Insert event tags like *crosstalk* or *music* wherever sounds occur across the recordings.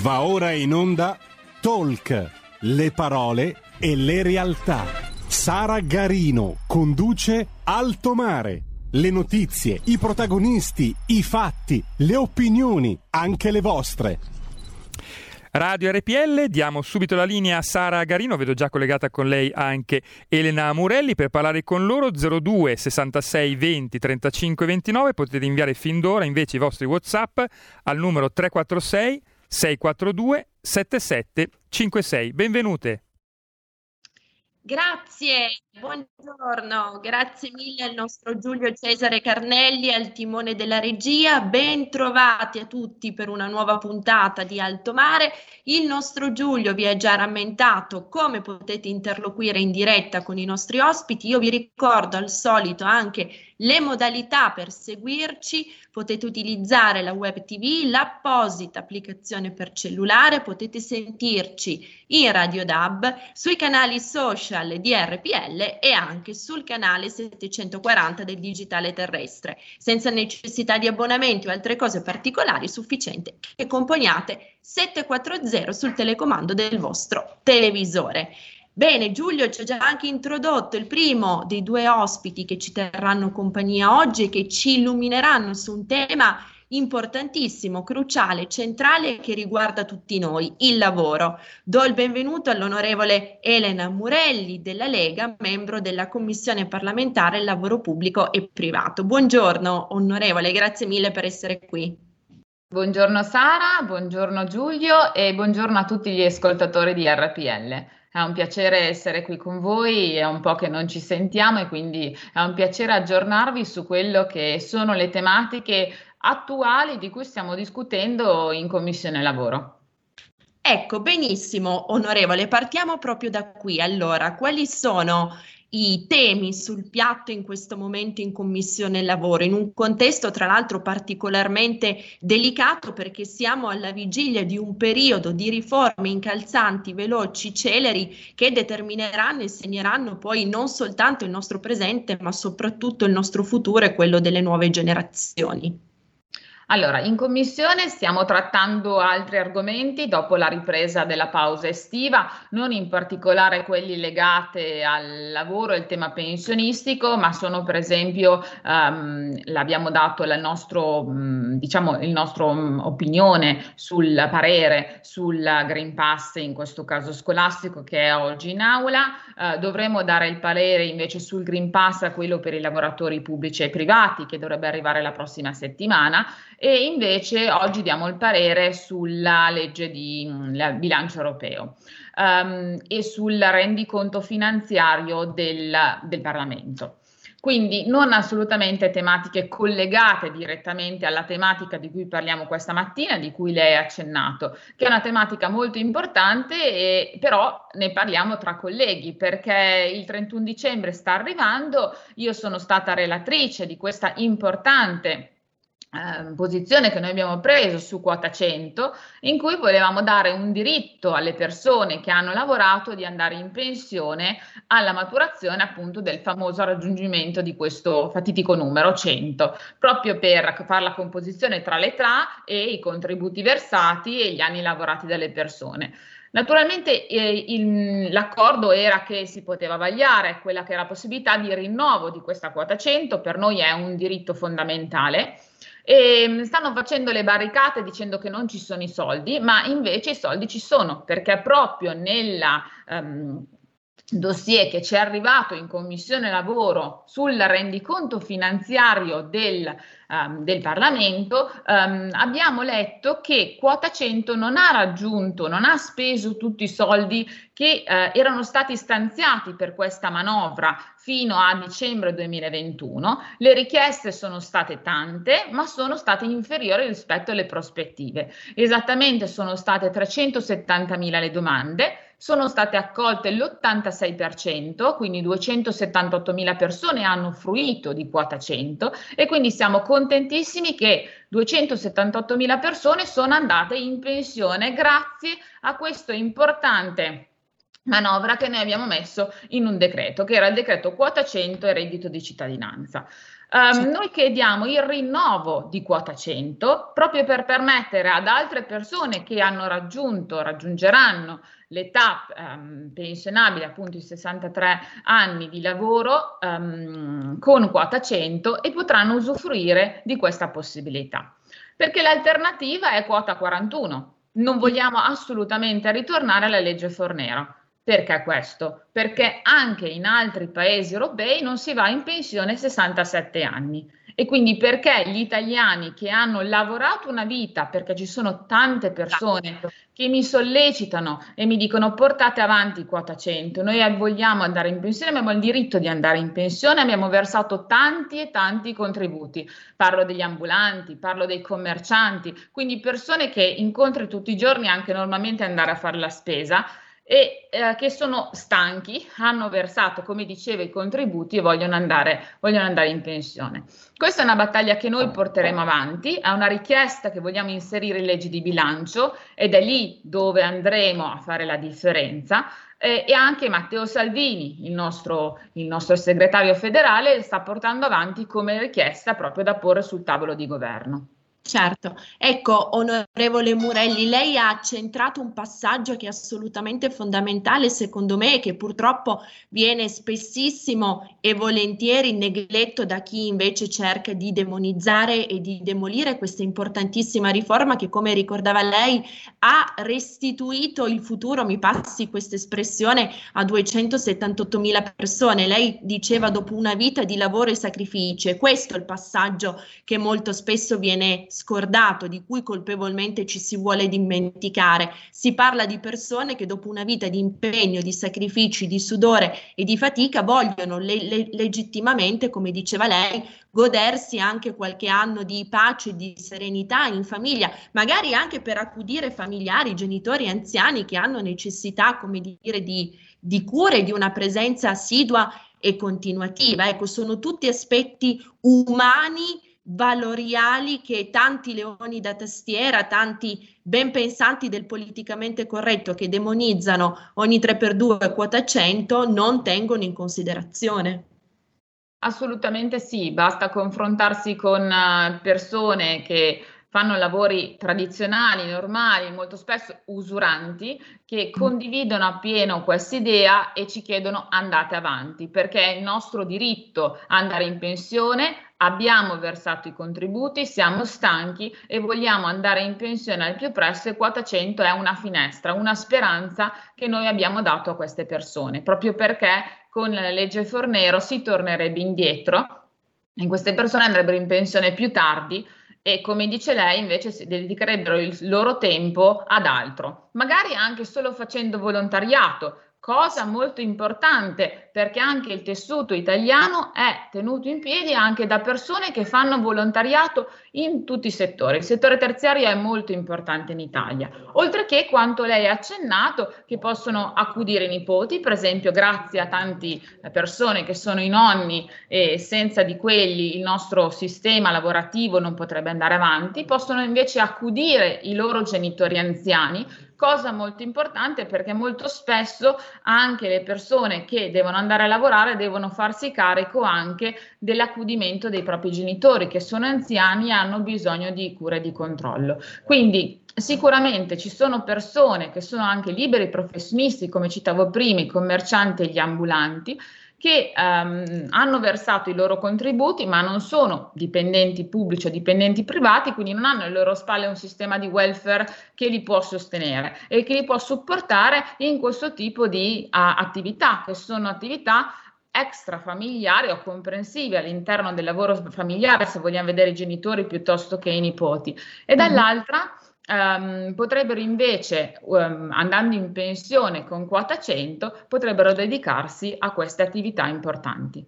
Va ora in onda Talk, le parole e le realtà. Sara Garino conduce Alto Mare. Le notizie, i protagonisti, i fatti, le opinioni, anche le vostre. Radio RPL, diamo subito la linea a Sara Garino, vedo già collegata con lei anche Elena Murelli per parlare con loro 02 66 20 35 29, potete inviare fin d'ora invece i vostri Whatsapp al numero 346 642 7756. Benvenute. Grazie, buongiorno, grazie mille al nostro Giulio Cesare Carnelli al timone della regia, ben trovati a tutti per una nuova puntata di Alto Mare. Il nostro Giulio vi ha già rammentato come potete interloquire in diretta con i nostri ospiti. Io vi ricordo al solito anche le modalità per seguirci, potete utilizzare la web TV, l'apposita applicazione per cellulare, potete sentirci in Radio DAB, sui canali social di RPL e anche sul canale 740 del digitale terrestre, senza necessità di abbonamenti o altre cose particolari, sufficiente che componiate 740 sul telecomando del vostro televisore. Bene, Giulio ci ha già anche introdotto il primo dei due ospiti che ci terranno compagnia oggi e che ci illumineranno su un tema importantissimo, cruciale, centrale che riguarda tutti noi, il lavoro. Do il benvenuto all'onorevole Elena Murelli della Lega, membro della Commissione parlamentare Lavoro Pubblico e Privato. Buongiorno onorevole, grazie mille per essere qui. Buongiorno Sara, buongiorno Giulio e buongiorno a tutti gli ascoltatori di RPL. È un piacere essere qui con voi, è un po' che non ci sentiamo e quindi è un piacere aggiornarvi su quello che sono le tematiche attuali di cui stiamo discutendo in Commissione Lavoro. Ecco, benissimo, onorevole, partiamo proprio da qui. Allora, quali sono i temi sul piatto in questo momento in Commissione Lavoro, in un contesto tra l'altro particolarmente delicato perché siamo alla vigilia di un periodo di riforme incalzanti, veloci, celeri che determineranno e segneranno poi non soltanto il nostro presente ma soprattutto il nostro futuro e quello delle nuove generazioni. Allora, in commissione stiamo trattando altri argomenti dopo la ripresa della pausa estiva, non in particolare quelli legati al lavoro e al tema pensionistico, ma sono per esempio, um, l'abbiamo dato la nostro, um, diciamo, il nostro um, opinione sul parere sul Green Pass, in questo caso scolastico, che è oggi in aula. Uh, dovremo dare il parere invece sul Green Pass a quello per i lavoratori pubblici e privati, che dovrebbe arrivare la prossima settimana e invece oggi diamo il parere sulla legge di mm, bilancio europeo um, e sul rendiconto finanziario del, del Parlamento. Quindi non assolutamente tematiche collegate direttamente alla tematica di cui parliamo questa mattina, di cui lei ha accennato, che è una tematica molto importante, e, però ne parliamo tra colleghi perché il 31 dicembre sta arrivando, io sono stata relatrice di questa importante eh, posizione che noi abbiamo preso su quota 100 in cui volevamo dare un diritto alle persone che hanno lavorato di andare in pensione alla maturazione appunto del famoso raggiungimento di questo fatitico numero 100 proprio per fare la composizione tra l'età e i contributi versati e gli anni lavorati dalle persone. Naturalmente eh, il, l'accordo era che si poteva vagliare quella che era la possibilità di rinnovo di questa quota 100, per noi è un diritto fondamentale e mm, stanno facendo le barricate dicendo che non ci sono i soldi, ma invece i soldi ci sono perché proprio nella um, dossier che ci è arrivato in commissione lavoro sul rendiconto finanziario del, um, del Parlamento, um, abbiamo letto che quota 100 non ha raggiunto, non ha speso tutti i soldi che uh, erano stati stanziati per questa manovra fino a dicembre 2021. Le richieste sono state tante, ma sono state inferiori rispetto alle prospettive. Esattamente sono state 370.000 le domande sono state accolte l'86%, quindi 278.000 persone hanno fruito di quota 100 e quindi siamo contentissimi che 278.000 persone sono andate in pensione grazie a questo importante manovra che noi abbiamo messo in un decreto, che era il decreto quota 100 e reddito di cittadinanza. Um, noi chiediamo il rinnovo di quota 100 proprio per permettere ad altre persone che hanno raggiunto, raggiungeranno l'età um, pensionabile, appunto i 63 anni di lavoro um, con quota 100 e potranno usufruire di questa possibilità. Perché l'alternativa è quota 41. Non vogliamo assolutamente ritornare alla legge Fornero. Perché questo? Perché anche in altri paesi europei non si va in pensione a 67 anni. E quindi perché gli italiani che hanno lavorato una vita, perché ci sono tante persone che mi sollecitano e mi dicono portate avanti quota 100, noi vogliamo andare in pensione, abbiamo il diritto di andare in pensione, abbiamo versato tanti e tanti contributi. Parlo degli ambulanti, parlo dei commercianti, quindi persone che incontri tutti i giorni anche normalmente andare a fare la spesa e eh, che sono stanchi, hanno versato, come dicevo, i contributi e vogliono andare, vogliono andare in pensione. Questa è una battaglia che noi porteremo avanti, è una richiesta che vogliamo inserire in legge di bilancio ed è lì dove andremo a fare la differenza. Eh, e anche Matteo Salvini, il nostro, il nostro segretario federale, sta portando avanti come richiesta proprio da porre sul tavolo di governo. Certo, ecco, onorevole Murelli, lei ha centrato un passaggio che è assolutamente fondamentale secondo me e che purtroppo viene spessissimo e volentieri negletto da chi invece cerca di demonizzare e di demolire questa importantissima riforma che, come ricordava lei, ha restituito il futuro, mi passi questa espressione, a 278 mila persone. Lei diceva dopo una vita di lavoro e sacrifici e questo è il passaggio che molto spesso viene scordato, di cui colpevolmente ci si vuole dimenticare. Si parla di persone che dopo una vita di impegno, di sacrifici, di sudore e di fatica vogliono le, le, legittimamente, come diceva lei, godersi anche qualche anno di pace, di serenità in famiglia, magari anche per accudire familiari, genitori anziani che hanno necessità, come dire, di, di cure, di una presenza assidua e continuativa. Ecco, sono tutti aspetti umani valoriali che tanti leoni da tastiera, tanti ben pensanti del politicamente corretto che demonizzano ogni 3x2 quota 100 non tengono in considerazione. Assolutamente sì, basta confrontarsi con eh, persone che fanno lavori tradizionali, normali, molto spesso usuranti, che condividono appieno questa idea e ci chiedono andate avanti, perché è il nostro diritto andare in pensione, abbiamo versato i contributi, siamo stanchi e vogliamo andare in pensione al più presto e quota 100 è una finestra, una speranza che noi abbiamo dato a queste persone, proprio perché con la legge Fornero si tornerebbe indietro e queste persone andrebbero in pensione più tardi e come dice lei invece si dedicherebbero il loro tempo ad altro, magari anche solo facendo volontariato, cosa molto importante perché anche il tessuto italiano è tenuto in piedi anche da persone che fanno volontariato in tutti i settori. Il settore terziario è molto importante in Italia, oltre che quanto lei ha accennato che possono accudire i nipoti, per esempio grazie a tante persone che sono i nonni e senza di quelli il nostro sistema lavorativo non potrebbe andare avanti, possono invece accudire i loro genitori anziani cosa molto importante perché molto spesso anche le persone che devono andare a lavorare devono farsi carico anche dell'accudimento dei propri genitori che sono anziani e hanno bisogno di cura e di controllo. Quindi Sicuramente ci sono persone che sono anche liberi professionisti, come citavo prima, i commercianti e gli ambulanti, che um, hanno versato i loro contributi ma non sono dipendenti pubblici o dipendenti privati, quindi non hanno alle loro spalle un sistema di welfare che li può sostenere e che li può supportare in questo tipo di uh, attività, che sono attività extrafamiliari o comprensive all'interno del lavoro familiare, se vogliamo vedere i genitori piuttosto che i nipoti, e mm-hmm. dall'altra um, potrebbero invece, um, andando in pensione con quota 100, potrebbero dedicarsi a queste attività importanti.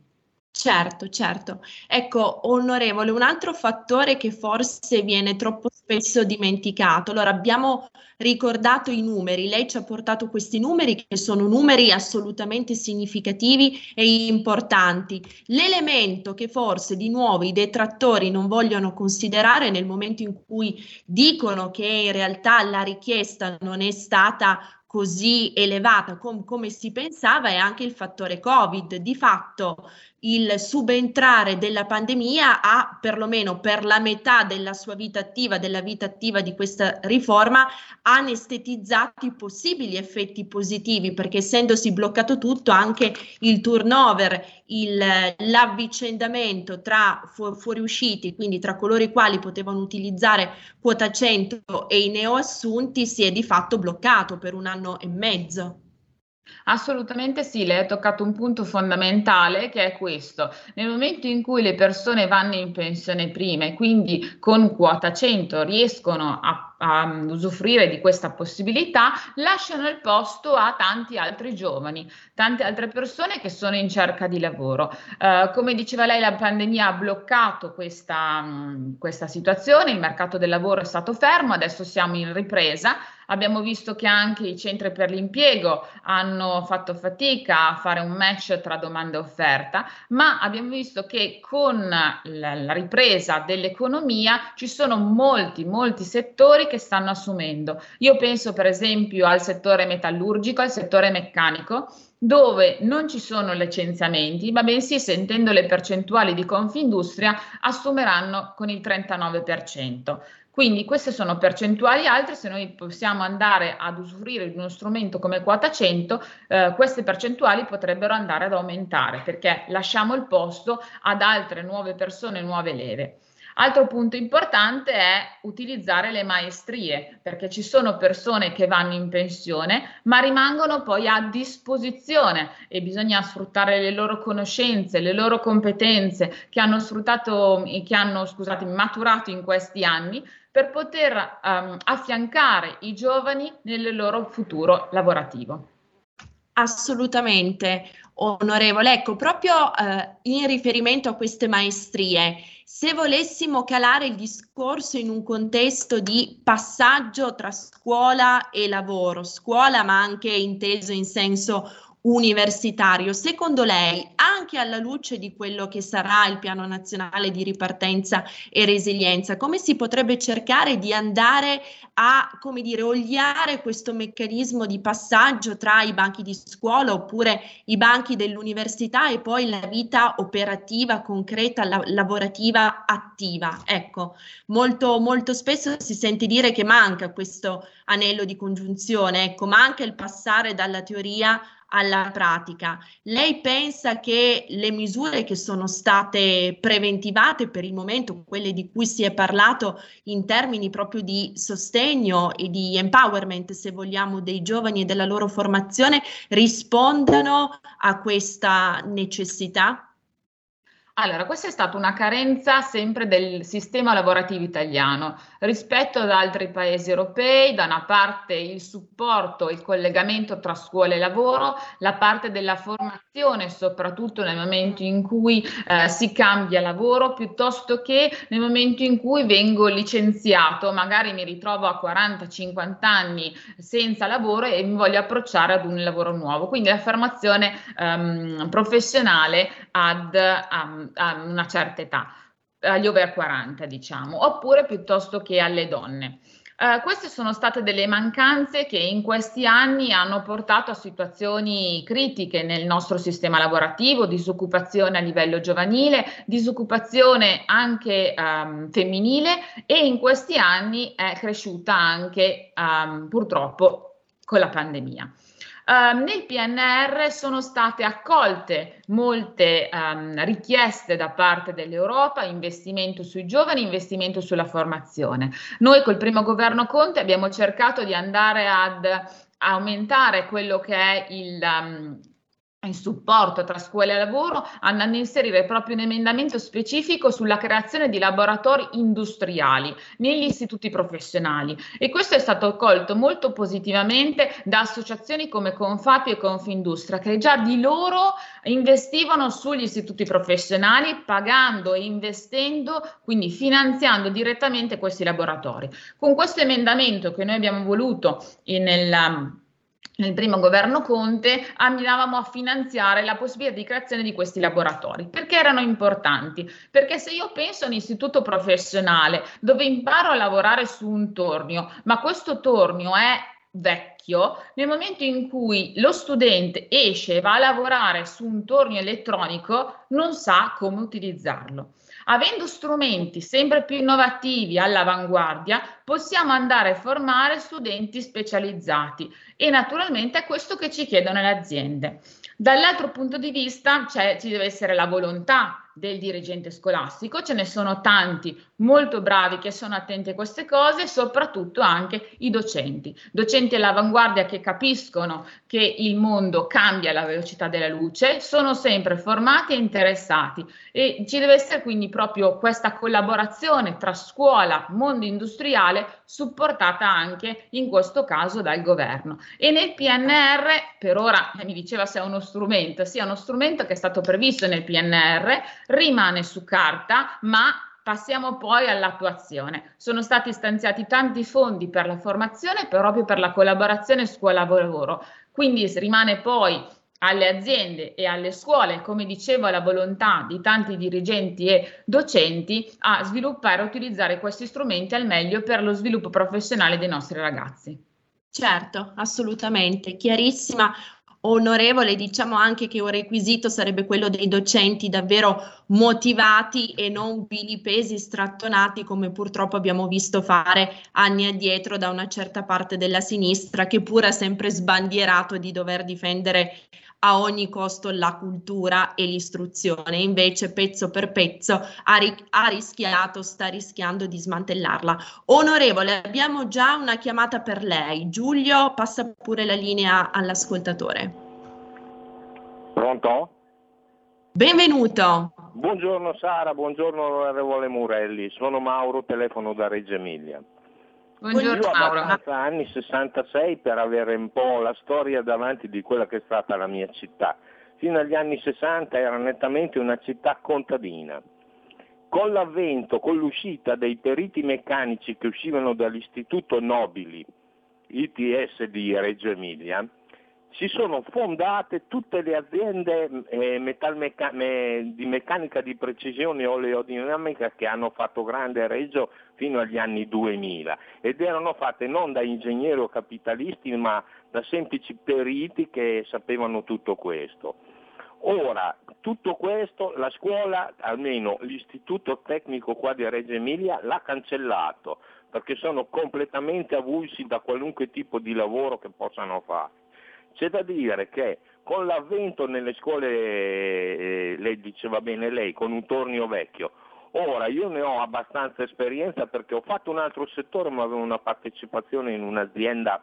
Certo, certo. Ecco, onorevole, un altro fattore che forse viene troppo spesso dimenticato. Allora, abbiamo ricordato i numeri, lei ci ha portato questi numeri che sono numeri assolutamente significativi e importanti. L'elemento che forse di nuovo i detrattori non vogliono considerare nel momento in cui dicono che in realtà la richiesta non è stata così elevata com- come si pensava è anche il fattore Covid. Di fatto il subentrare della pandemia ha perlomeno per la metà della sua vita attiva, della vita attiva di questa riforma, anestetizzato i possibili effetti positivi, perché essendosi bloccato tutto, anche il turnover, il, l'avvicendamento tra fu- fuoriusciti, quindi tra coloro i quali potevano utilizzare quota 100 e i neoassunti, si è di fatto bloccato per un anno e mezzo. Assolutamente sì, lei ha toccato un punto fondamentale che è questo. Nel momento in cui le persone vanno in pensione prima e quindi con quota 100 riescono a a usufruire di questa possibilità, lasciano il posto a tanti altri giovani, tante altre persone che sono in cerca di lavoro. Uh, come diceva lei, la pandemia ha bloccato questa, mh, questa situazione, il mercato del lavoro è stato fermo, adesso siamo in ripresa. Abbiamo visto che anche i centri per l'impiego hanno fatto fatica a fare un match tra domanda e offerta, ma abbiamo visto che con la ripresa dell'economia ci sono molti, molti settori che stanno assumendo. Io penso per esempio al settore metallurgico, al settore meccanico, dove non ci sono licenziamenti, ma bensì sentendo le percentuali di Confindustria assumeranno con il 39%. Quindi queste sono percentuali alte, se noi possiamo andare ad usufruire di uno strumento come quota 100, eh, queste percentuali potrebbero andare ad aumentare perché lasciamo il posto ad altre nuove persone, nuove leve. Altro punto importante è utilizzare le maestrie, perché ci sono persone che vanno in pensione, ma rimangono poi a disposizione e bisogna sfruttare le loro conoscenze, le loro competenze che hanno sfruttato, che hanno, scusate, maturato in questi anni per poter um, affiancare i giovani nel loro futuro lavorativo. Assolutamente, onorevole. Ecco, proprio eh, in riferimento a queste maestrie, se volessimo calare il discorso in un contesto di passaggio tra scuola e lavoro, scuola ma anche inteso in senso universitario. Secondo lei, anche alla luce di quello che sarà il piano nazionale di ripartenza e resilienza, come si potrebbe cercare di andare a, come dire, oliare questo meccanismo di passaggio tra i banchi di scuola oppure i banchi dell'università e poi la vita operativa, concreta, la- lavorativa attiva? Ecco, molto, molto spesso si sente dire che manca questo anello di congiunzione, ecco, manca il passare dalla teoria alla pratica. Lei pensa che le misure che sono state preventivate per il momento, quelle di cui si è parlato in termini proprio di sostegno e di empowerment, se vogliamo, dei giovani e della loro formazione, rispondano a questa necessità? Allora, questa è stata una carenza sempre del sistema lavorativo italiano rispetto ad altri paesi europei, da una parte il supporto, il collegamento tra scuola e lavoro, la parte della formazione, soprattutto nel momento in cui eh, si cambia lavoro, piuttosto che nel momento in cui vengo licenziato, magari mi ritrovo a 40-50 anni senza lavoro e mi voglio approcciare ad un lavoro nuovo. Quindi la formazione ehm, professionale ad um, a una certa età, agli over 40 diciamo, oppure piuttosto che alle donne. Uh, queste sono state delle mancanze che in questi anni hanno portato a situazioni critiche nel nostro sistema lavorativo, disoccupazione a livello giovanile, disoccupazione anche um, femminile e in questi anni è cresciuta anche um, purtroppo con la pandemia. Uh, nel PNR sono state accolte molte um, richieste da parte dell'Europa, investimento sui giovani, investimento sulla formazione. Noi col primo governo Conte abbiamo cercato di andare ad aumentare quello che è il, um, in supporto tra scuola e lavoro, andando a inserire proprio un emendamento specifico sulla creazione di laboratori industriali negli istituti professionali e questo è stato accolto molto positivamente da associazioni come Confapi e Confindustria che già di loro investivano sugli istituti professionali pagando e investendo, quindi finanziando direttamente questi laboratori. Con questo emendamento che noi abbiamo voluto nel nel primo governo Conte andavamo a finanziare la possibilità di creazione di questi laboratori. Perché erano importanti? Perché se io penso a un istituto professionale dove imparo a lavorare su un tornio, ma questo tornio è vecchio nel momento in cui lo studente esce e va a lavorare su un tornio elettronico non sa come utilizzarlo. Avendo strumenti sempre più innovativi all'avanguardia, possiamo andare a formare studenti specializzati e naturalmente è questo che ci chiedono le aziende. Dall'altro punto di vista cioè, ci deve essere la volontà del dirigente scolastico, ce ne sono tanti molto bravi che sono attenti a queste cose, soprattutto anche i docenti, docenti all'avanguardia che capiscono che il mondo cambia alla velocità della luce, sono sempre formati e interessati e ci deve essere quindi proprio questa collaborazione tra scuola, mondo industriale, supportata anche in questo caso dal governo. E nel PNR, per ora mi diceva è uno strumento, sia uno strumento che è stato previsto nel PNR, rimane su carta, ma passiamo poi all'attuazione. Sono stati stanziati tanti fondi per la formazione proprio per la collaborazione scuola-lavoro, quindi rimane poi alle aziende e alle scuole, come dicevo, la volontà di tanti dirigenti e docenti a sviluppare e utilizzare questi strumenti al meglio per lo sviluppo professionale dei nostri ragazzi. Certo, assolutamente, chiarissima onorevole, diciamo anche che un requisito sarebbe quello dei docenti davvero motivati e non vilipesi, strattonati come purtroppo abbiamo visto fare anni addietro da una certa parte della sinistra che pur ha sempre sbandierato di dover difendere a ogni costo la cultura e l'istruzione, invece pezzo per pezzo ha, ri- ha, rischiato, sta rischiando di smantellarla. Onorevole, abbiamo già una chiamata per lei. Giulio, passa pure la linea all'ascoltatore. Pronto? Benvenuto. Buongiorno Sara, buongiorno onorevole Murelli, sono Mauro, telefono da Reggio Emilia. Buongiorno Io Mauro. abbastanza anni 66 per avere un po' la storia davanti di quella che è stata la mia città. Fino agli anni 60 era nettamente una città contadina. Con l'avvento, con l'uscita dei periti meccanici che uscivano dall'Istituto Nobili, ITS di Reggio Emilia, si sono fondate tutte le aziende eh, metalmeca- me- di meccanica di precisione oleodinamica che hanno fatto grande Reggio fino agli anni 2000 ed erano fatte non da ingegneri o capitalisti ma da semplici periti che sapevano tutto questo. Ora, tutto questo la scuola, almeno l'istituto tecnico qua di Reggio Emilia, l'ha cancellato perché sono completamente avulsi da qualunque tipo di lavoro che possano fare. C'è da dire che con l'avvento nelle scuole, eh, lei diceva bene lei, con un tornio vecchio, ora io ne ho abbastanza esperienza perché ho fatto un altro settore ma avevo una partecipazione in un'azienda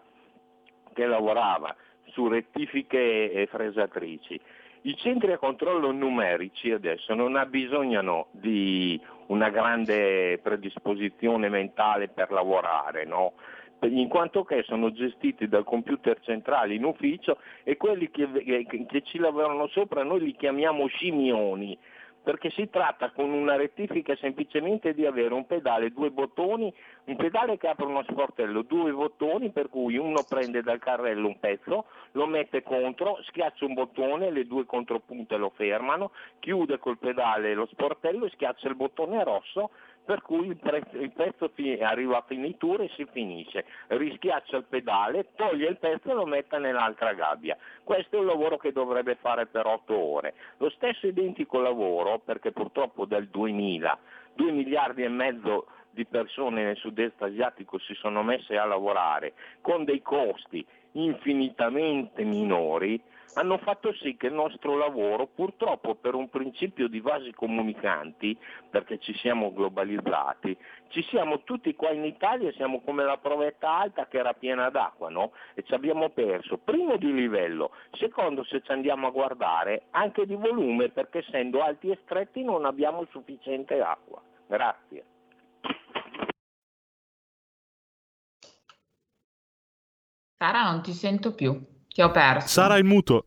che lavorava su rettifiche e fresatrici. I centri a controllo numerici adesso non abbisognano di una grande predisposizione mentale per lavorare, no? In quanto che sono gestiti dal computer centrale in ufficio e quelli che, che, ci lavorano sopra noi li chiamiamo scimioni, perché si tratta con una rettifica semplicemente di avere un pedale, due bottoni, un pedale che apre uno sportello, due bottoni per cui uno prende dal carrello un pezzo, lo mette contro, schiaccia un bottone, le due contropunte lo fermano, chiude col pedale lo sportello e schiaccia il bottone rosso per cui il, prezzo, il pezzo fi- arriva a finitura e si finisce, rischiaccia il pedale, toglie il pezzo e lo mette nell'altra gabbia. Questo è un lavoro che dovrebbe fare per otto ore. Lo stesso identico lavoro, perché purtroppo dal 2000, 2 miliardi e mezzo di persone nel sud-est asiatico si sono messe a lavorare con dei costi infinitamente minori, hanno fatto sì che il nostro lavoro, purtroppo per un principio di vasi comunicanti, perché ci siamo globalizzati, ci siamo tutti qua in Italia, siamo come la provetta alta che era piena d'acqua, no? E ci abbiamo perso, primo di livello, secondo se ci andiamo a guardare anche di volume, perché essendo alti e stretti non abbiamo sufficiente acqua. Grazie. Sara, non ti sento più, ti ho perso. Sara, il muto.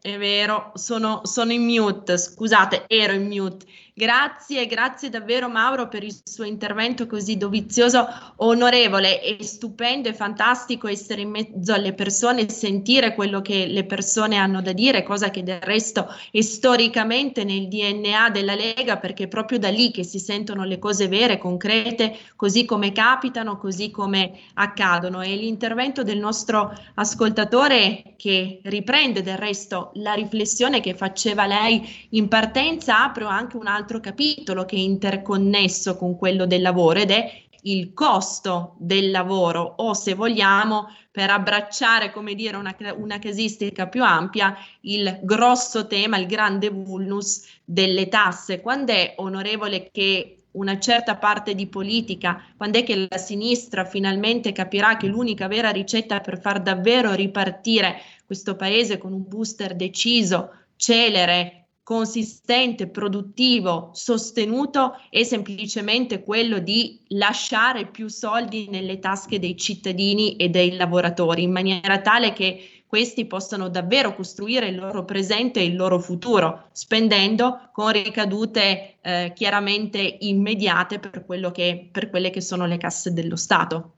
È vero, sono, sono in mute, scusate, ero in mute. Grazie, grazie davvero Mauro per il suo intervento così dovizioso, onorevole e stupendo e fantastico essere in mezzo alle persone e sentire quello che le persone hanno da dire, cosa che del resto è storicamente nel DNA della Lega perché è proprio da lì che si sentono le cose vere, concrete, così come capitano, così come accadono. E l'intervento del nostro ascoltatore che riprende del resto la riflessione che faceva lei in partenza apre anche un altro capitolo che è interconnesso con quello del lavoro ed è il costo del lavoro o se vogliamo per abbracciare come dire una, una casistica più ampia il grosso tema, il grande vulnus delle tasse. Quando è onorevole che una certa parte di politica, quando è che la sinistra finalmente capirà che l'unica vera ricetta per far davvero ripartire questo paese con un booster deciso, celere, consistente, produttivo, sostenuto è semplicemente quello di lasciare più soldi nelle tasche dei cittadini e dei lavoratori in maniera tale che questi possano davvero costruire il loro presente e il loro futuro, spendendo con ricadute eh, chiaramente immediate per, che, per quelle che sono le casse dello Stato.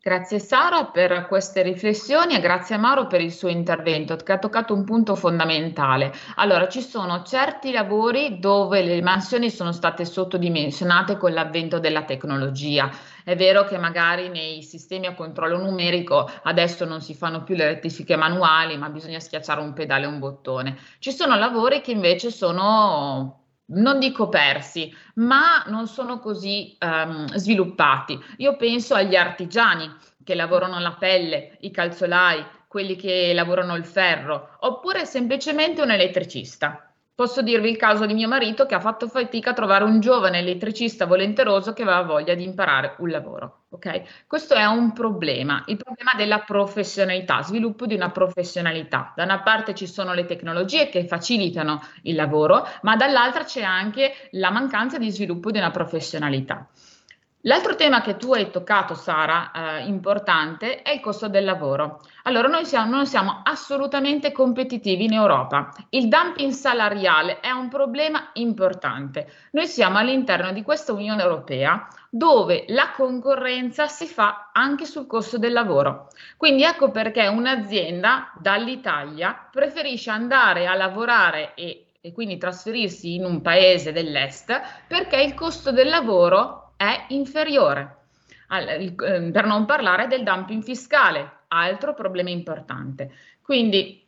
Grazie Sara per queste riflessioni e grazie a Mauro per il suo intervento che ha toccato un punto fondamentale. Allora, ci sono certi lavori dove le mansioni sono state sottodimensionate con l'avvento della tecnologia. È vero che magari nei sistemi a controllo numerico adesso non si fanno più le rettifiche manuali, ma bisogna schiacciare un pedale e un bottone. Ci sono lavori che invece sono non dico persi, ma non sono così um, sviluppati. Io penso agli artigiani che lavorano la pelle, i calzolai, quelli che lavorano il ferro, oppure semplicemente un elettricista. Posso dirvi il caso di mio marito che ha fatto fatica a trovare un giovane elettricista volenteroso che aveva voglia di imparare un lavoro. Ok? Questo è un problema, il problema della professionalità, sviluppo di una professionalità. Da una parte ci sono le tecnologie che facilitano il lavoro, ma dall'altra c'è anche la mancanza di sviluppo di una professionalità. L'altro tema che tu hai toccato, Sara, eh, importante, è il costo del lavoro. Allora, noi siamo, non siamo assolutamente competitivi in Europa. Il dumping salariale è un problema importante. Noi siamo all'interno di questa Unione Europea dove la concorrenza si fa anche sul costo del lavoro. Quindi ecco perché un'azienda dall'Italia preferische andare a lavorare e e quindi trasferirsi in un paese dell'est perché il costo del lavoro è inferiore. Ehm, per non parlare del dumping fiscale, altro problema importante. Quindi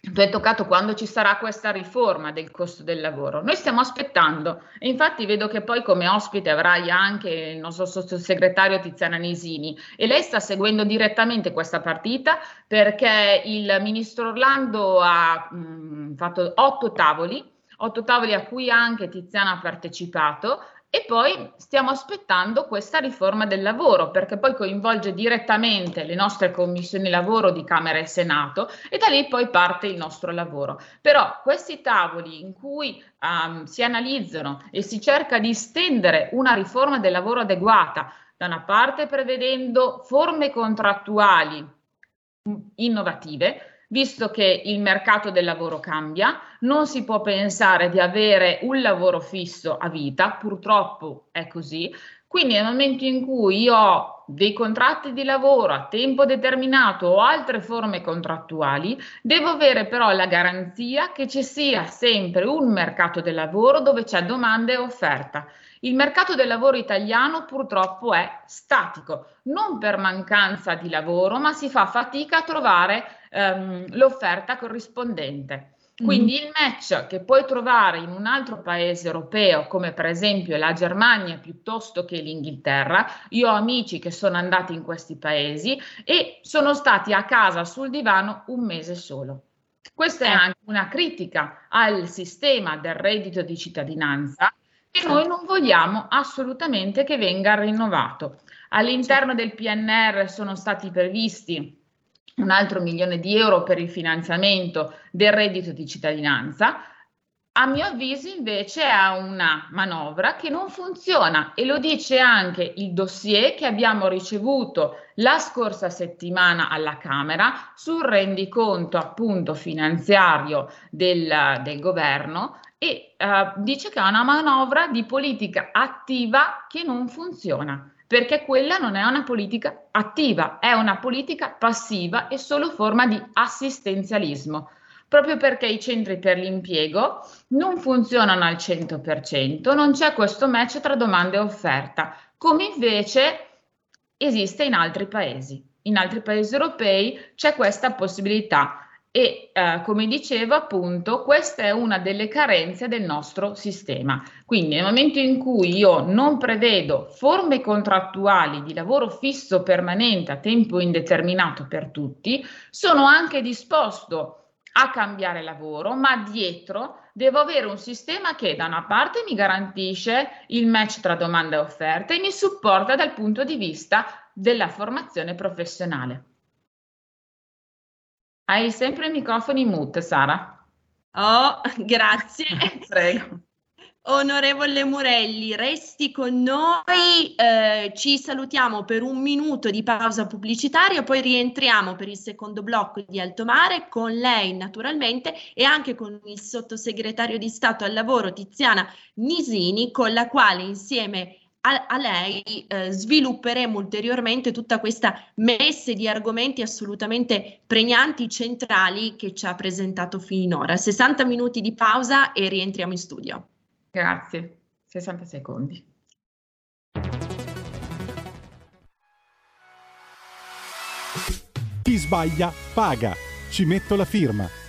tu hai toccato quando ci sarà questa riforma del costo del lavoro. Noi stiamo aspettando e infatti vedo che poi come ospite avrai anche il nostro sottosegretario Tiziana Nesini e lei sta seguendo direttamente questa partita perché il ministro Orlando ha mh, fatto otto tavoli, otto tavoli a cui anche Tiziana ha partecipato e poi stiamo aspettando questa riforma del lavoro, perché poi coinvolge direttamente le nostre commissioni lavoro di Camera e Senato e da lì poi parte il nostro lavoro. Però questi tavoli in cui um, si analizzano e si cerca di stendere una riforma del lavoro adeguata, da una parte prevedendo forme contrattuali innovative, visto che il mercato del lavoro cambia, non si può pensare di avere un lavoro fisso a vita, purtroppo è così. Quindi nel momento in cui io ho dei contratti di lavoro a tempo determinato o altre forme contrattuali, devo avere però la garanzia che ci sia sempre un mercato del lavoro dove c'è domanda e offerta. Il mercato del lavoro italiano purtroppo è statico, non per mancanza di lavoro, ma si fa fatica a trovare ehm, l'offerta corrispondente. Quindi mm. il match che puoi trovare in un altro paese europeo, come per esempio la Germania piuttosto che l'Inghilterra, io ho amici che sono andati in questi paesi e sono stati a casa sul divano un mese solo. Questa è eh. anche una critica al sistema del reddito di cittadinanza che noi non vogliamo assolutamente che venga rinnovato. All'interno del PNR sono stati previsti un altro milione di euro per il finanziamento del reddito di cittadinanza. A mio avviso invece è una manovra che non funziona e lo dice anche il dossier che abbiamo ricevuto la scorsa settimana alla Camera sul rendiconto appunto finanziario del, del governo e uh, dice che è una manovra di politica attiva che non funziona, perché quella non è una politica attiva, è una politica passiva e solo forma di assistenzialismo proprio perché i centri per l'impiego non funzionano al 100%, non c'è questo match tra domanda e offerta, come invece esiste in altri paesi. In altri paesi europei c'è questa possibilità e eh, come dicevo appunto questa è una delle carenze del nostro sistema. Quindi nel momento in cui io non prevedo forme contrattuali di lavoro fisso permanente a tempo indeterminato per tutti, sono anche disposto a cambiare lavoro, ma dietro devo avere un sistema che da una parte mi garantisce il match tra domanda e offerta e mi supporta dal punto di vista della formazione professionale. Hai sempre i microfoni mute, Sara. Oh, grazie. *laughs* Prego. Onorevole Murelli, resti con noi, eh, ci salutiamo per un minuto di pausa pubblicitaria, poi rientriamo per il secondo blocco di Alto Mare con lei naturalmente e anche con il sottosegretario di Stato al lavoro Tiziana Nisini, con la quale insieme a, a lei eh, svilupperemo ulteriormente tutta questa messe di argomenti assolutamente pregnanti, centrali che ci ha presentato finora. 60 minuti di pausa e rientriamo in studio. Grazie, 60 secondi. Chi sbaglia paga. Ci metto la firma.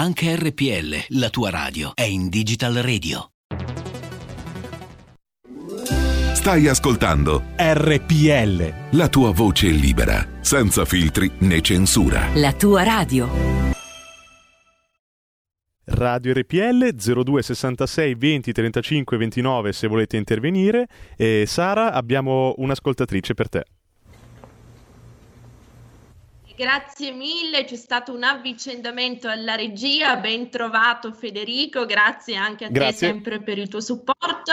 Anche RPL, la tua radio, è in Digital Radio. Stai ascoltando RPL. La tua voce libera, senza filtri né censura. La tua radio. Radio RPL 0266 20 35 29 se volete intervenire. E Sara, abbiamo un'ascoltatrice per te. Grazie mille, c'è stato un avvicendamento alla regia, ben trovato Federico, grazie anche a grazie. te sempre per il tuo supporto.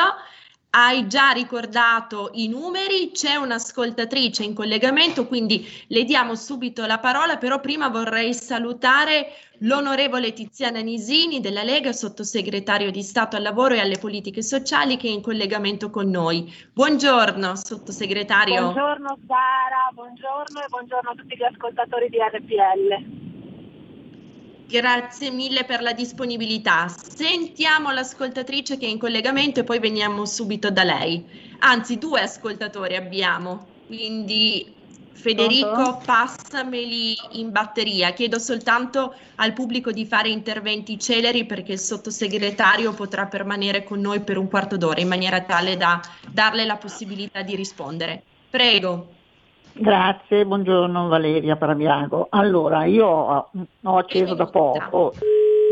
Hai già ricordato i numeri, c'è un'ascoltatrice in collegamento, quindi le diamo subito la parola, però prima vorrei salutare l'onorevole Tiziana Nisini della Lega, sottosegretario di Stato al lavoro e alle politiche sociali, che è in collegamento con noi. Buongiorno, sottosegretario. Buongiorno Sara, buongiorno e buongiorno a tutti gli ascoltatori di RPL. Grazie mille per la disponibilità. Sentiamo l'ascoltatrice che è in collegamento e poi veniamo subito da lei. Anzi, due ascoltatori abbiamo, quindi Federico, Pronto? passameli in batteria. Chiedo soltanto al pubblico di fare interventi celeri perché il sottosegretario potrà permanere con noi per un quarto d'ora in maniera tale da darle la possibilità di rispondere. Prego. Grazie, buongiorno Valeria Parabiago. Allora, io ho, ho acceso da poco.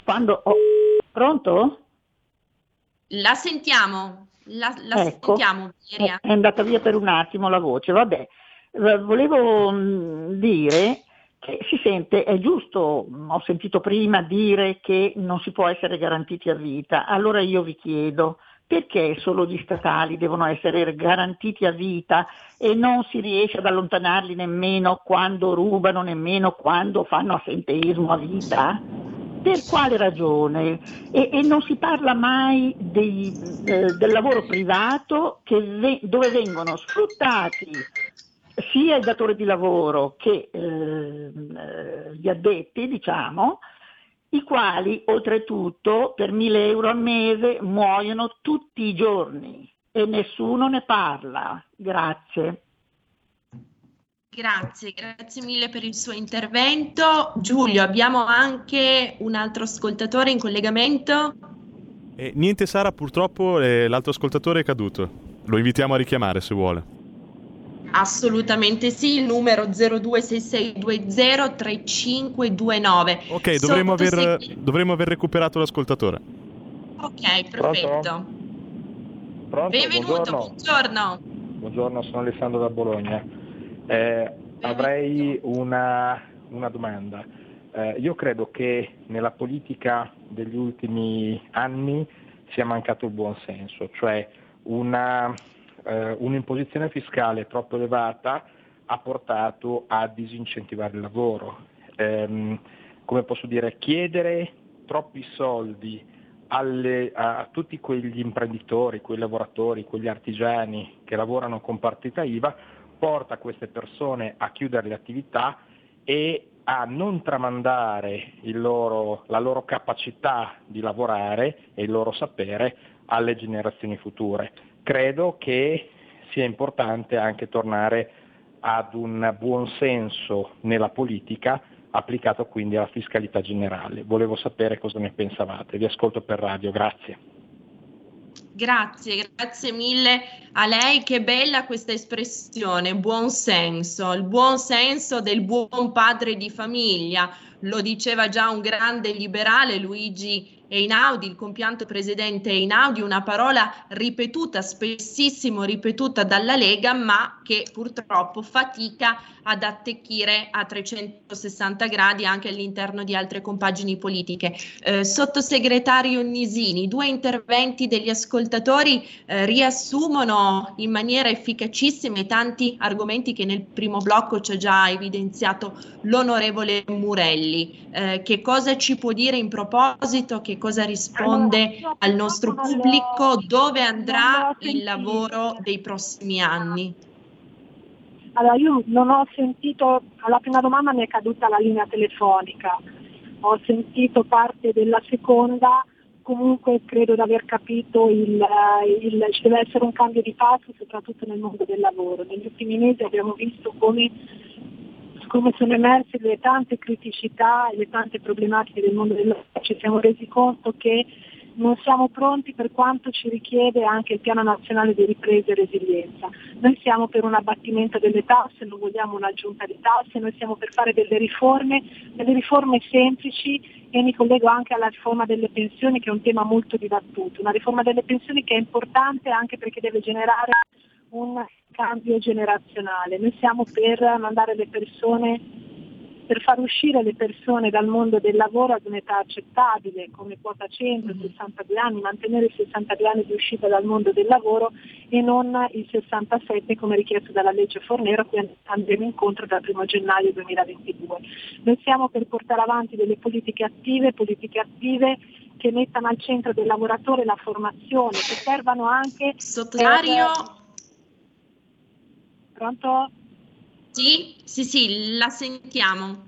Quando ho... Pronto? La sentiamo, la, la ecco, sentiamo Valeria. È andata via per un attimo la voce, vabbè. Volevo mm, dire che si sente, è giusto, ho sentito prima dire che non si può essere garantiti a vita, allora io vi chiedo, perché solo gli statali devono essere garantiti a vita e non si riesce ad allontanarli nemmeno quando rubano, nemmeno quando fanno assenteismo a vita? Per quale ragione? E, e non si parla mai dei, eh, del lavoro privato ve, dove vengono sfruttati sia il datore di lavoro che eh, eh gli addetti, diciamo, i quali oltretutto per 1000 euro al mese muoiono tutti i giorni e nessuno ne parla. Grazie. Grazie, grazie mille per il suo intervento. Giulio, abbiamo anche un altro ascoltatore in collegamento. Eh, niente Sara, purtroppo eh, l'altro ascoltatore è caduto. Lo invitiamo a richiamare se vuole. Assolutamente sì, il numero 0266203529. Ok, dovremmo aver, dovremmo aver, recuperato l'ascoltatore. Ok, perfetto. Pronto? Pronto? Benvenuto, buongiorno. buongiorno. Buongiorno, sono Alessandro da Bologna. Eh, avrei una, una domanda. Eh, io credo che nella politica degli ultimi anni sia mancato il buon senso, cioè una eh, un'imposizione fiscale troppo elevata ha portato a disincentivare il lavoro. Ehm, come posso dire, chiedere troppi soldi alle, a tutti quegli imprenditori, quei lavoratori, quegli artigiani che lavorano con partita IVA porta queste persone a chiudere le attività e a non tramandare loro, la loro capacità di lavorare e il loro sapere alle generazioni future credo che sia importante anche tornare ad un buon senso nella politica applicato quindi alla fiscalità generale. Volevo sapere cosa ne pensavate. Vi ascolto per radio, grazie. Grazie, grazie mille a lei. Che bella questa espressione, buon senso, il buon senso del buon padre di famiglia. Lo diceva già un grande liberale, Luigi Einaudi, il compianto presidente Einaudi, una parola ripetuta, spessissimo ripetuta dalla Lega, ma che purtroppo fatica ad attecchire a 360 gradi anche all'interno di altre compagini politiche. Eh, sottosegretario Nisini, due interventi degli ascoltatori eh, riassumono in maniera efficacissima i tanti argomenti che nel primo blocco ci ha già evidenziato l'onorevole Murelli. Eh, che cosa ci può dire in proposito? Che cosa risponde allora, al nostro pubblico? Dove andrà il lavoro dei prossimi anni? Allora, io non ho sentito, alla prima domanda mi è caduta la linea telefonica, ho sentito parte della seconda, comunque credo di aver capito il, il, ci deve essere un cambio di passo soprattutto nel mondo del lavoro. Negli ultimi mesi abbiamo visto come, come sono emerse le tante criticità e le tante problematiche del mondo del lavoro, ci siamo resi conto che non siamo pronti per quanto ci richiede anche il piano nazionale di ripresa e resilienza. Noi siamo per un abbattimento delle tasse, non vogliamo un'aggiunta di tasse, noi siamo per fare delle riforme, delle riforme semplici e mi collego anche alla riforma delle pensioni che è un tema molto dibattuto, una riforma delle pensioni che è importante anche perché deve generare un cambio generazionale. Noi siamo per mandare le persone per far uscire le persone dal mondo del lavoro ad un'età accettabile, come quota 100, 62 anni, mantenere i 62 anni di uscita dal mondo del lavoro e non i 67 come richiesto dalla legge Fornero a cui andremo incontro dal 1 gennaio 2022. Noi siamo per portare avanti delle politiche attive, politiche attive che mettano al centro del lavoratore la formazione, che servano anche... Sottosegretario... Pronto? Sì, sì, sì, la sentiamo.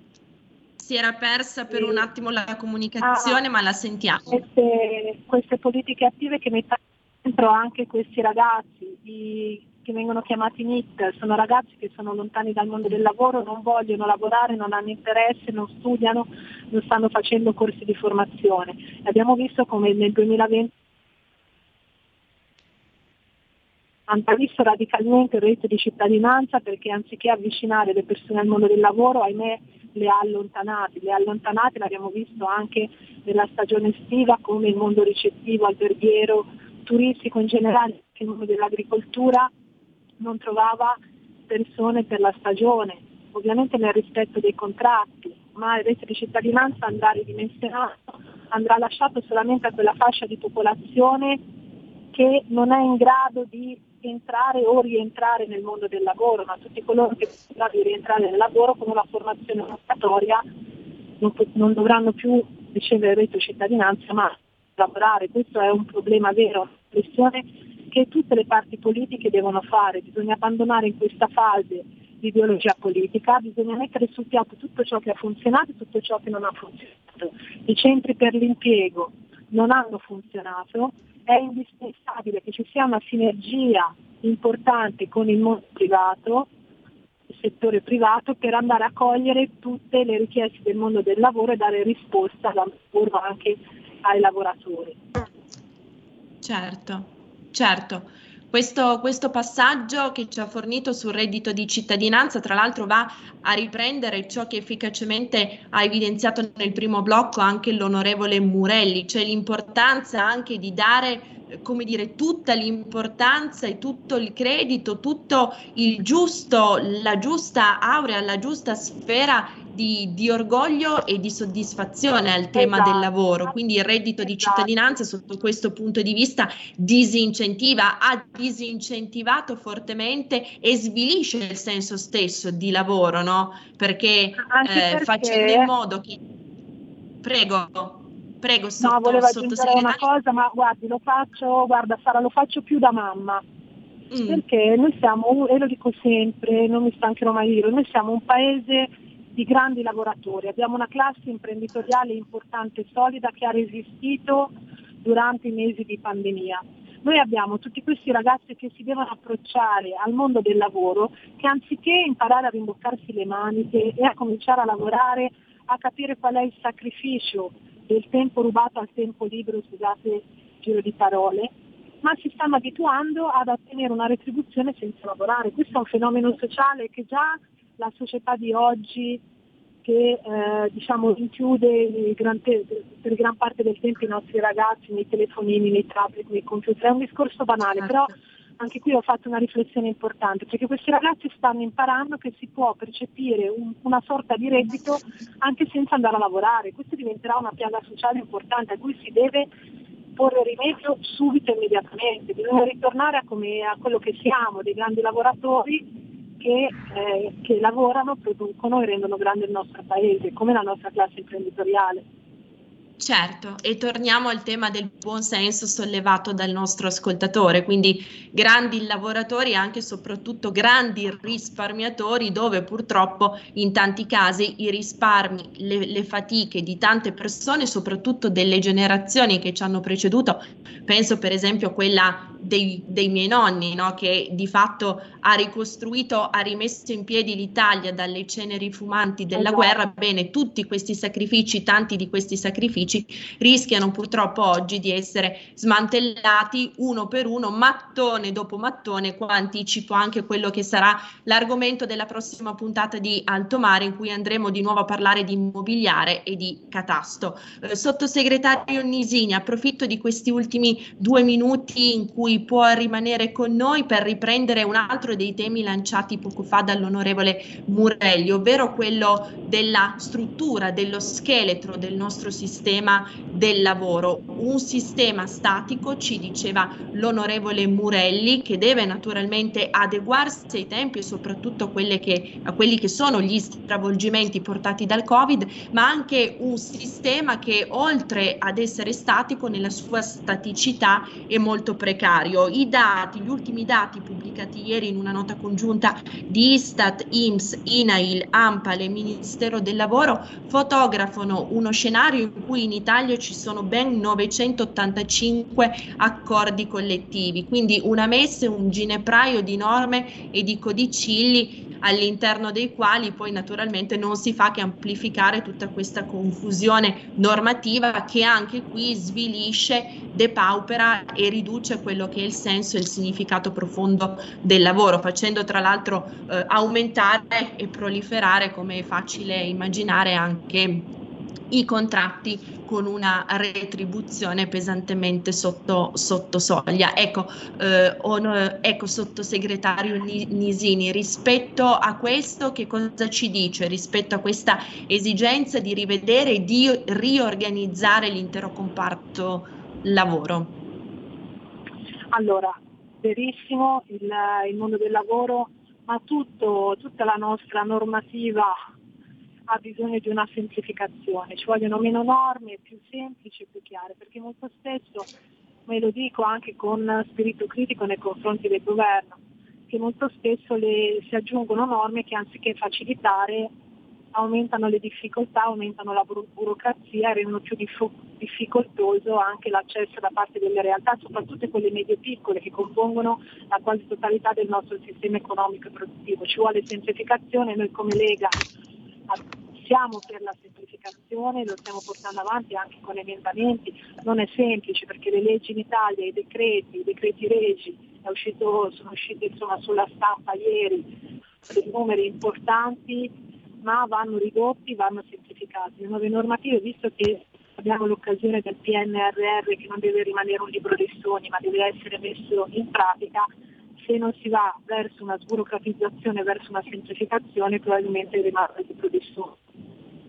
Si era persa per un attimo la comunicazione, Ah, ma la sentiamo. Queste, queste politiche attive che mettono dentro anche questi ragazzi i- che vengono chiamati NIT, sono ragazzi che sono lontani dal mondo del lavoro, non vogliono lavorare, non hanno interesse, non studiano, non stanno facendo corsi di formazione. Abbiamo visto come nel 2020 hanno visto radicalmente il reddito di cittadinanza perché anziché avvicinare le persone al mondo del lavoro, ahimè, le ha allontanate. Le ha allontanate l'abbiamo visto anche nella stagione estiva come il mondo ricettivo, alberghiero, turistico in generale, anche il mondo dell'agricoltura non trovava persone per la stagione, ovviamente nel rispetto dei contratti, ma il reddito di cittadinanza andrà ridimensionato, andrà lasciato solamente a quella fascia di popolazione che non è in grado di entrare o rientrare nel mondo del lavoro, ma tutti coloro che sono di rientrare nel lavoro con una formazione obbligatoria non, non dovranno più ricevere il reddito di cittadinanza, ma lavorare. Questo è un problema vero, una questione che tutte le parti politiche devono fare. Bisogna abbandonare in questa fase l'ideologia politica, bisogna mettere sul piatto tutto ciò che ha funzionato e tutto ciò che non ha funzionato. I centri per l'impiego non hanno funzionato, è indispensabile che ci sia una sinergia importante con il mondo privato, il settore privato, per andare a cogliere tutte le richieste del mondo del lavoro e dare risposta al anche ai lavoratori. Certo, certo. Questo, questo passaggio che ci ha fornito sul reddito di cittadinanza, tra l'altro, va a riprendere ciò che efficacemente ha evidenziato nel primo blocco anche l'onorevole Murelli, cioè l'importanza anche di dare, eh, come dire, tutta l'importanza e tutto il credito, tutto il giusto, la giusta aurea, la giusta sfera di, di orgoglio e di soddisfazione al tema del lavoro. Quindi il reddito di cittadinanza sotto questo punto di vista disincentiva, ha disincentivato fortemente e svilisce il senso stesso di lavoro, no? Perché, eh, perché- facendo in modo che... Prego, prego, No, sotto, volevo aggiungere una cosa, ma guardi, lo faccio, guarda Sara, lo faccio più da mamma. Mm. Perché noi siamo, e lo dico sempre, non mi stancherò mai di dirlo, noi siamo un paese di grandi lavoratori, abbiamo una classe imprenditoriale importante e solida che ha resistito durante i mesi di pandemia. Noi abbiamo tutti questi ragazzi che si devono approcciare al mondo del lavoro, che anziché imparare a rimboccarsi le maniche e a cominciare a lavorare, a capire qual è il sacrificio del tempo rubato al tempo libero, scusate il giro di parole, ma si stanno abituando ad ottenere una retribuzione senza lavorare. Questo è un fenomeno sociale che già la società di oggi che eh, diciamo rinchiude gran te- per gran parte del tempo i nostri ragazzi nei telefonini, nei tablet, nei computer. È un discorso banale, però anche qui ho fatto una riflessione importante, perché questi ragazzi stanno imparando che si può percepire un- una sorta di reddito anche senza andare a lavorare. Questo diventerà una piaga sociale importante a cui si deve porre rimedio subito e immediatamente. Bisogna ritornare a, come- a quello che siamo, dei grandi lavoratori che, eh, che lavorano, producono e rendono grande il nostro paese, come la nostra classe imprenditoriale. Certo, e torniamo al tema del buon senso sollevato dal nostro ascoltatore, quindi grandi lavoratori e anche soprattutto grandi risparmiatori dove purtroppo in tanti casi i risparmi, le, le fatiche di tante persone, soprattutto delle generazioni che ci hanno preceduto, penso per esempio a quella dei, dei miei nonni, no? che di fatto ha ricostruito, ha rimesso in piedi l'Italia dalle ceneri fumanti della Esatto. guerra, bene, tutti questi sacrifici, tanti di questi sacrifici rischiano purtroppo oggi di essere smantellati uno per uno, mattone dopo mattone, qua anticipo anche quello che sarà l'argomento della prossima puntata di Alto Mare in cui andremo di nuovo a parlare di immobiliare e di catasto. Eh, sottosegretario Nisini, approfitto di questi ultimi due minuti in cui può rimanere con noi per riprendere un altro dei temi lanciati poco fa dall'onorevole Murelli, ovvero quello della struttura, dello scheletro del nostro sistema del lavoro. Un sistema statico, ci diceva l'onorevole Murelli, che deve naturalmente adeguarsi ai tempi e soprattutto a, che, a quelli che sono gli stravolgimenti portati dal Covid, ma anche un sistema che oltre ad essere statico nella sua staticità è molto precario. I dati, gli ultimi dati pubblicati ieri in una nota congiunta di Istat, IMS, INAIL, AMPAL e Ministero del Lavoro fotografano uno scenario in cui in Italia ci sono ben 985 accordi collettivi, quindi una messa, un ginepraio di norme e di codicilli all'interno dei quali poi naturalmente non si fa che amplificare tutta questa confusione normativa che anche qui svilisce, depaupera e riduce quello che è il senso e il significato profondo del lavoro, facendo tra l'altro eh, aumentare e proliferare, come è facile immaginare, anche i contratti con una retribuzione pesantemente sotto, sotto soglia. Ecco, eh, on, ecco, sottosegretario Nisini, rispetto a questo che cosa ci dice? Rispetto a questa esigenza di rivedere e di riorganizzare l'intero comparto lavoro? Allora, verissimo, il, il mondo del lavoro, ma tutto, tutta la nostra normativa ha bisogno di una semplificazione, ci vogliono meno norme, più semplici e più chiare, perché molto spesso, me lo dico anche con spirito critico nei confronti del governo, che molto spesso le, si aggiungono norme che anziché facilitare aumentano le difficoltà, aumentano la buro- burocrazia rendono più dif- difficoltoso anche l'accesso da parte delle realtà, soprattutto quelle medie piccole che compongono la quasi totalità del nostro sistema economico e produttivo. Ci vuole semplificazione, noi come Lega siamo per la semplificazione, lo stiamo portando avanti anche con emendamenti, non è semplice perché le leggi in Italia, i decreti, i decreti regi, uscito, sono usciti sulla stampa ieri dei numeri importanti, ma vanno ridotti, vanno semplificati. Le nuove normative, visto che abbiamo l'occasione del PNRR che non deve rimanere un libro dei sogni, ma deve essere messo in pratica, se non si va verso una sburocratizzazione, verso una semplificazione, probabilmente rimane di produzione.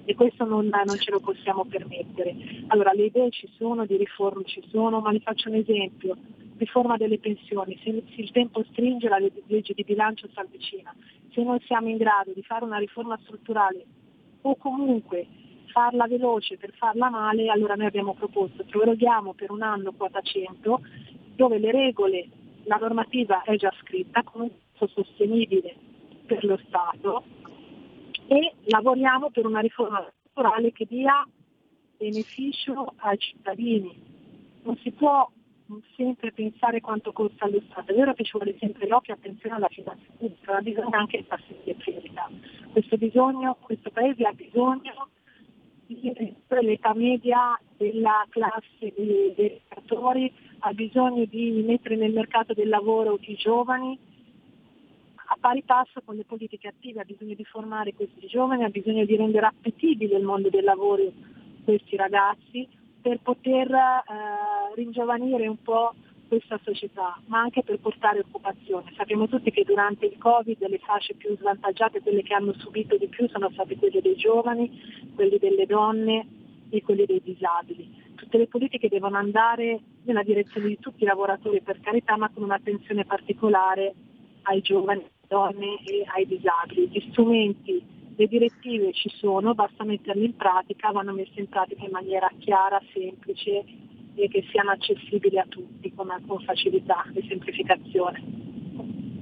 E questo non, non, ce lo possiamo permettere. Allora le idee ci sono, di riforme ci sono, ma vi faccio un esempio. Riforma delle pensioni, se il tempo stringe la legge di bilancio si avvicina. Se non siamo in grado di fare una riforma strutturale o comunque farla veloce per farla male, allora noi abbiamo proposto, proroghiamo per un anno quota 100, dove le regole la normativa è già scritta con un costo sostenibile per lo Stato e lavoriamo per una riforma strutturale che dia beneficio ai cittadini. Non si può sempre pensare quanto costa lo Stato, è vero che ci vuole sempre l'occhio e attenzione alla finanza pubblica, ma bisogna anche farsi le priorità. Questo, bisogno, questo Paese ha bisogno di l'età media della classe dei, lavoratori ha bisogno di mettere nel mercato del lavoro i giovani, a pari passo con le politiche attive ha bisogno di formare questi giovani, ha bisogno di rendere appetibile il mondo del lavoro questi ragazzi per poter eh, ringiovanire un po' questa società, ma anche per portare occupazione. Sappiamo tutti che durante il Covid le fasce più svantaggiate, quelle che hanno subito di più, sono state quelle dei giovani, quelle delle donne e quelle dei disabili tutte le politiche devono andare nella direzione di tutti i lavoratori per carità, ma con un'attenzione particolare ai giovani, alle donne e ai disabili. Gli strumenti, le direttive ci sono, basta metterle in pratica, vanno messe in pratica in maniera chiara, semplice e che siano accessibili a tutti con, con facilità e semplificazione.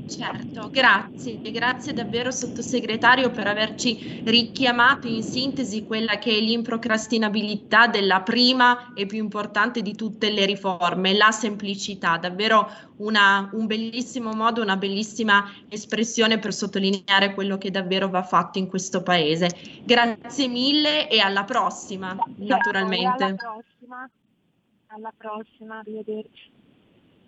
Certo, grazie, grazie davvero sottosegretario per averci richiamato in sintesi quella che è l'improcrastinabilità della prima e più importante di tutte le riforme, la semplicità, davvero una, un bellissimo modo, una bellissima espressione per sottolineare quello che davvero va fatto in questo paese. Grazie mille e alla prossima, naturalmente. Alla prossima, alla prossima, arrivederci.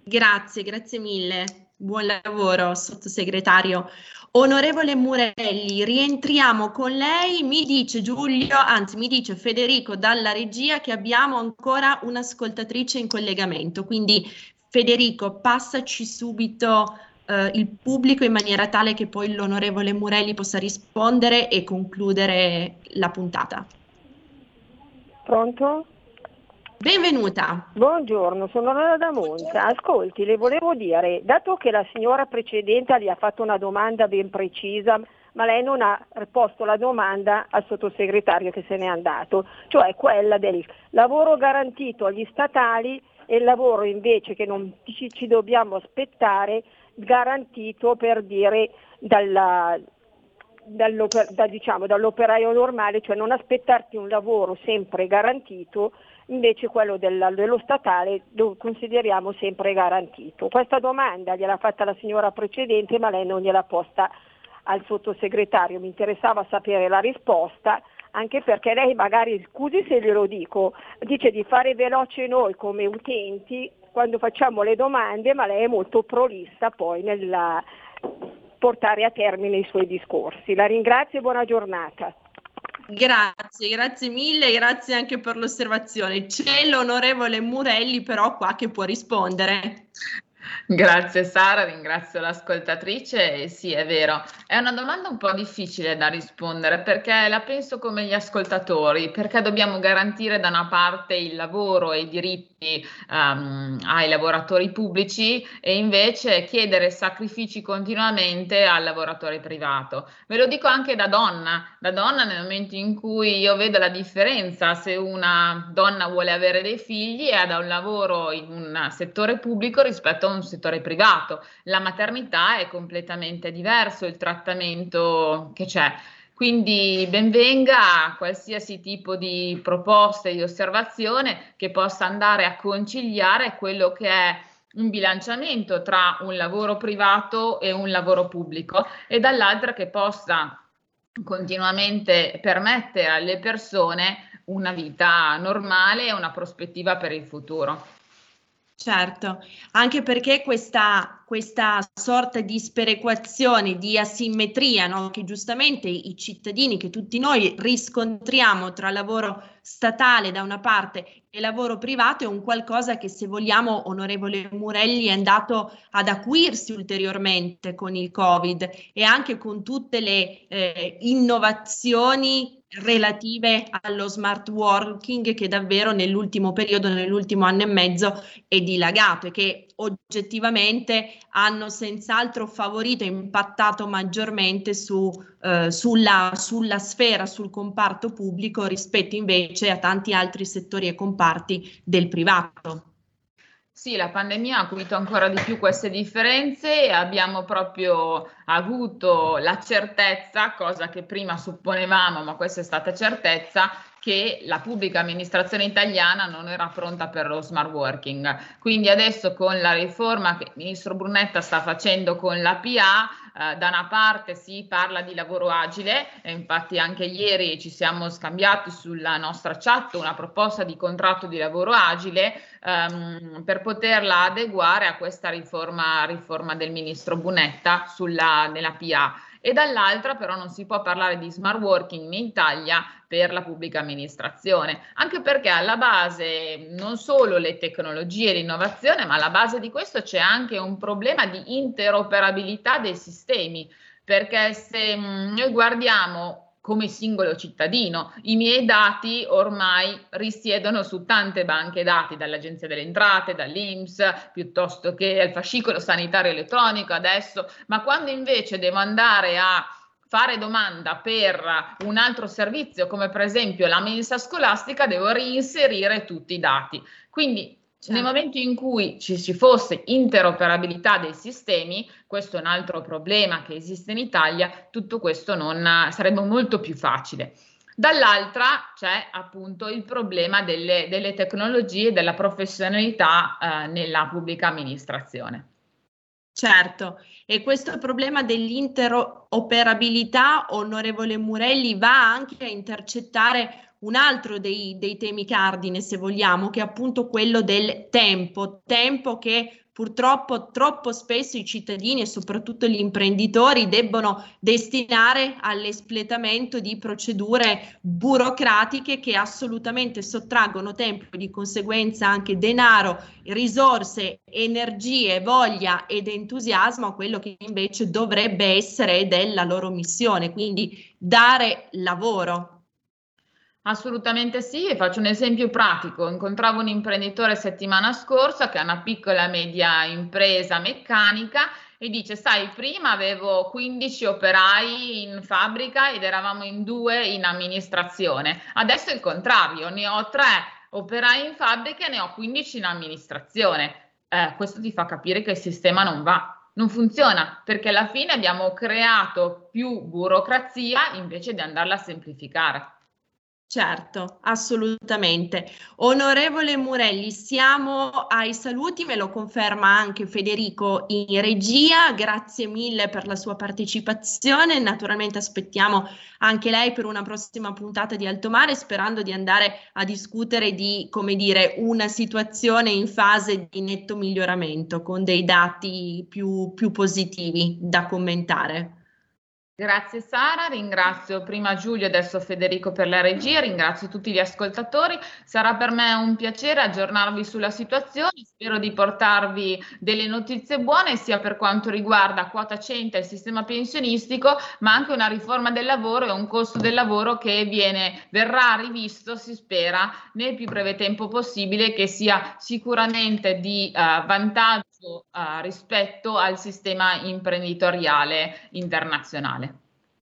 Grazie, grazie mille. Buon lavoro, sottosegretario. Onorevole Murelli, rientriamo con lei. Mi dice Giulio, anzi mi dice Federico dalla regia che abbiamo ancora un'ascoltatrice in collegamento. Quindi Federico, passaci subito eh, il pubblico in maniera tale che poi l'onorevole Murelli possa rispondere e concludere la puntata. Pronto? Benvenuta. Buongiorno, sono Lola da Monza. Ascolti, le volevo dire, dato che la signora precedente gli ha fatto una domanda ben precisa, ma lei non ha posto la domanda al sottosegretario che se n'è andato, cioè quella del lavoro garantito agli statali e il lavoro invece che non ci, ci dobbiamo aspettare garantito per dire dalla, dall'oper, da, diciamo, dall'operaio normale, cioè non aspettarti un lavoro sempre garantito invece quello del, dello statale lo consideriamo sempre garantito. Questa domanda gliel'ha fatta la signora precedente ma lei non gliel'ha posta al sottosegretario, mi interessava sapere la risposta anche perché lei magari, scusi se glielo dico, dice di fare veloce noi come utenti quando facciamo le domande, ma lei è molto prolissa poi nel portare a termine i suoi discorsi. La ringrazio e buona giornata. Grazie, grazie mille, grazie anche per l'osservazione. C'è l'onorevole Murelli però qua che può rispondere. Grazie Sara, ringrazio l'ascoltatrice sì, è vero, è una domanda un po' difficile da rispondere perché la penso come gli ascoltatori, perché dobbiamo garantire da una parte il lavoro e i diritti um, ai lavoratori pubblici e invece chiedere sacrifici continuamente al lavoratore privato. Ve lo dico anche da donna, da donna nel momento in cui io vedo la differenza se una donna vuole avere dei figli e ha un lavoro in un settore pubblico rispetto a un un settore privato. La maternità è completamente diverso il trattamento che c'è. Quindi benvenga qualsiasi tipo di proposta e di osservazione che possa andare a conciliare quello che è un bilanciamento tra un lavoro privato e un lavoro pubblico e dall'altra che possa continuamente permettere alle persone una vita normale e una prospettiva per il futuro. Certo, anche perché questa, questa sorta di sperequazione, di asimmetria no? che giustamente i cittadini, che tutti noi riscontriamo tra lavoro statale da una parte e lavoro privato è un qualcosa che se vogliamo, onorevole Murelli, è andato ad acuirsi ulteriormente con il Covid e anche con tutte le eh, innovazioni relative allo smart working che davvero nell'ultimo periodo, nell'ultimo anno e mezzo è dilagato e che oggettivamente hanno senz'altro favorito e impattato maggiormente su, eh, sulla, sulla sfera, sul comparto pubblico rispetto invece a tanti altri settori e comparti del privato. Sì, la pandemia ha acuito ancora di più queste differenze e abbiamo proprio avuto la certezza, cosa che prima supponevamo, ma questa è stata certezza, che la pubblica amministrazione italiana non era pronta per lo smart working. Quindi adesso con la riforma che il ministro Brunetta sta facendo con la PA, eh, da una parte si parla di lavoro agile, e infatti anche ieri ci siamo scambiati sulla nostra chat una proposta di contratto di lavoro agile ehm, per poterla adeguare a questa riforma, riforma del ministro Brunetta sulla, nella PA e dall'altra però non si può parlare di smart working in Italia per la pubblica amministrazione, anche perché alla base non solo le tecnologie e l'innovazione, ma alla base di questo c'è anche un problema di interoperabilità dei sistemi, perché se mh, noi guardiamo come singolo cittadino. I miei dati ormai risiedono su tante banche dati, dall'Agenzia delle Entrate, dall'INPS, piuttosto che al fascicolo sanitario elettronico adesso, ma quando invece devo andare a fare domanda per un altro servizio, come per esempio la mensa scolastica, devo reinserire tutti i dati. Quindi Certo. Nel momento in cui ci, ci fosse interoperabilità dei sistemi, questo è un altro problema che esiste in Italia, tutto questo non, sarebbe molto più facile. Dall'altra c'è appunto il problema delle, delle tecnologie e della professionalità eh, nella pubblica amministrazione. Certo, e questo problema dell'interoperabilità, onorevole Murelli, va anche a intercettare un altro dei, dei, temi cardine, se vogliamo, che è appunto quello del tempo, tempo che purtroppo troppo spesso i cittadini e soprattutto gli imprenditori debbono destinare all'espletamento di procedure burocratiche che assolutamente sottraggono tempo e di conseguenza anche denaro, risorse, energie, voglia ed entusiasmo a quello che invece dovrebbe essere ed è la loro missione, quindi dare lavoro Assolutamente sì, e faccio un esempio pratico. Incontravo un imprenditore settimana scorsa che ha una piccola e media impresa meccanica e dice, sai, prima avevo 15 operai in fabbrica ed eravamo in due in amministrazione, adesso è il contrario, ne ho tre operai in fabbrica e ne ho 15 in amministrazione. Eh, questo ti fa capire che il sistema non va, non funziona, perché alla fine abbiamo creato più burocrazia invece di andarla a semplificare. Certo, assolutamente. Onorevole Murelli, siamo ai saluti, me lo conferma anche Federico in regia. Grazie mille per la sua partecipazione. Naturalmente aspettiamo anche lei per una prossima puntata di Alto Mare, sperando di andare a discutere di, come dire, una situazione in fase di netto miglioramento, con dei dati più, più positivi da commentare. Grazie Sara, ringrazio prima Giulio e adesso Federico per la regia, ringrazio tutti gli ascoltatori, sarà per me un piacere aggiornarvi sulla situazione, spero di portarvi delle notizie buone sia per quanto riguarda quota 100 e il sistema pensionistico, ma anche una riforma del lavoro e un costo del lavoro che viene, verrà rivisto, si spera, nel più breve tempo possibile, che sia sicuramente di uh, vantaggio uh, rispetto al sistema imprenditoriale internazionale.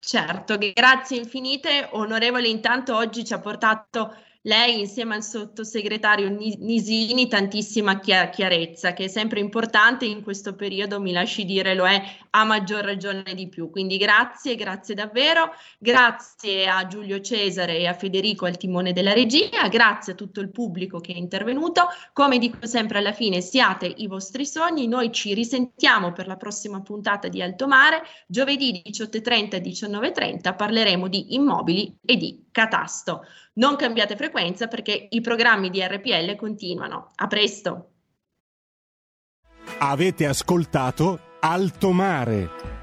Certo, grazie infinite. Onorevole, intanto oggi ci ha portato lei insieme al sottosegretario Nisini tantissima chiarezza che è sempre importante in questo periodo, mi lasci dire, lo è a maggior ragione di più. Quindi grazie, grazie davvero, grazie a Giulio Cesare e a Federico al timone della regia, grazie a tutto il pubblico che è intervenuto. Come dico sempre alla fine, siate i vostri sogni, noi ci risentiamo per la prossima puntata di Alto Mare, giovedì 18.30 e 19.30 parleremo di immobili e di catasto. Non cambiate frequenza perché i programmi di RPL continuano. A presto! Avete ascoltato Alto Mare.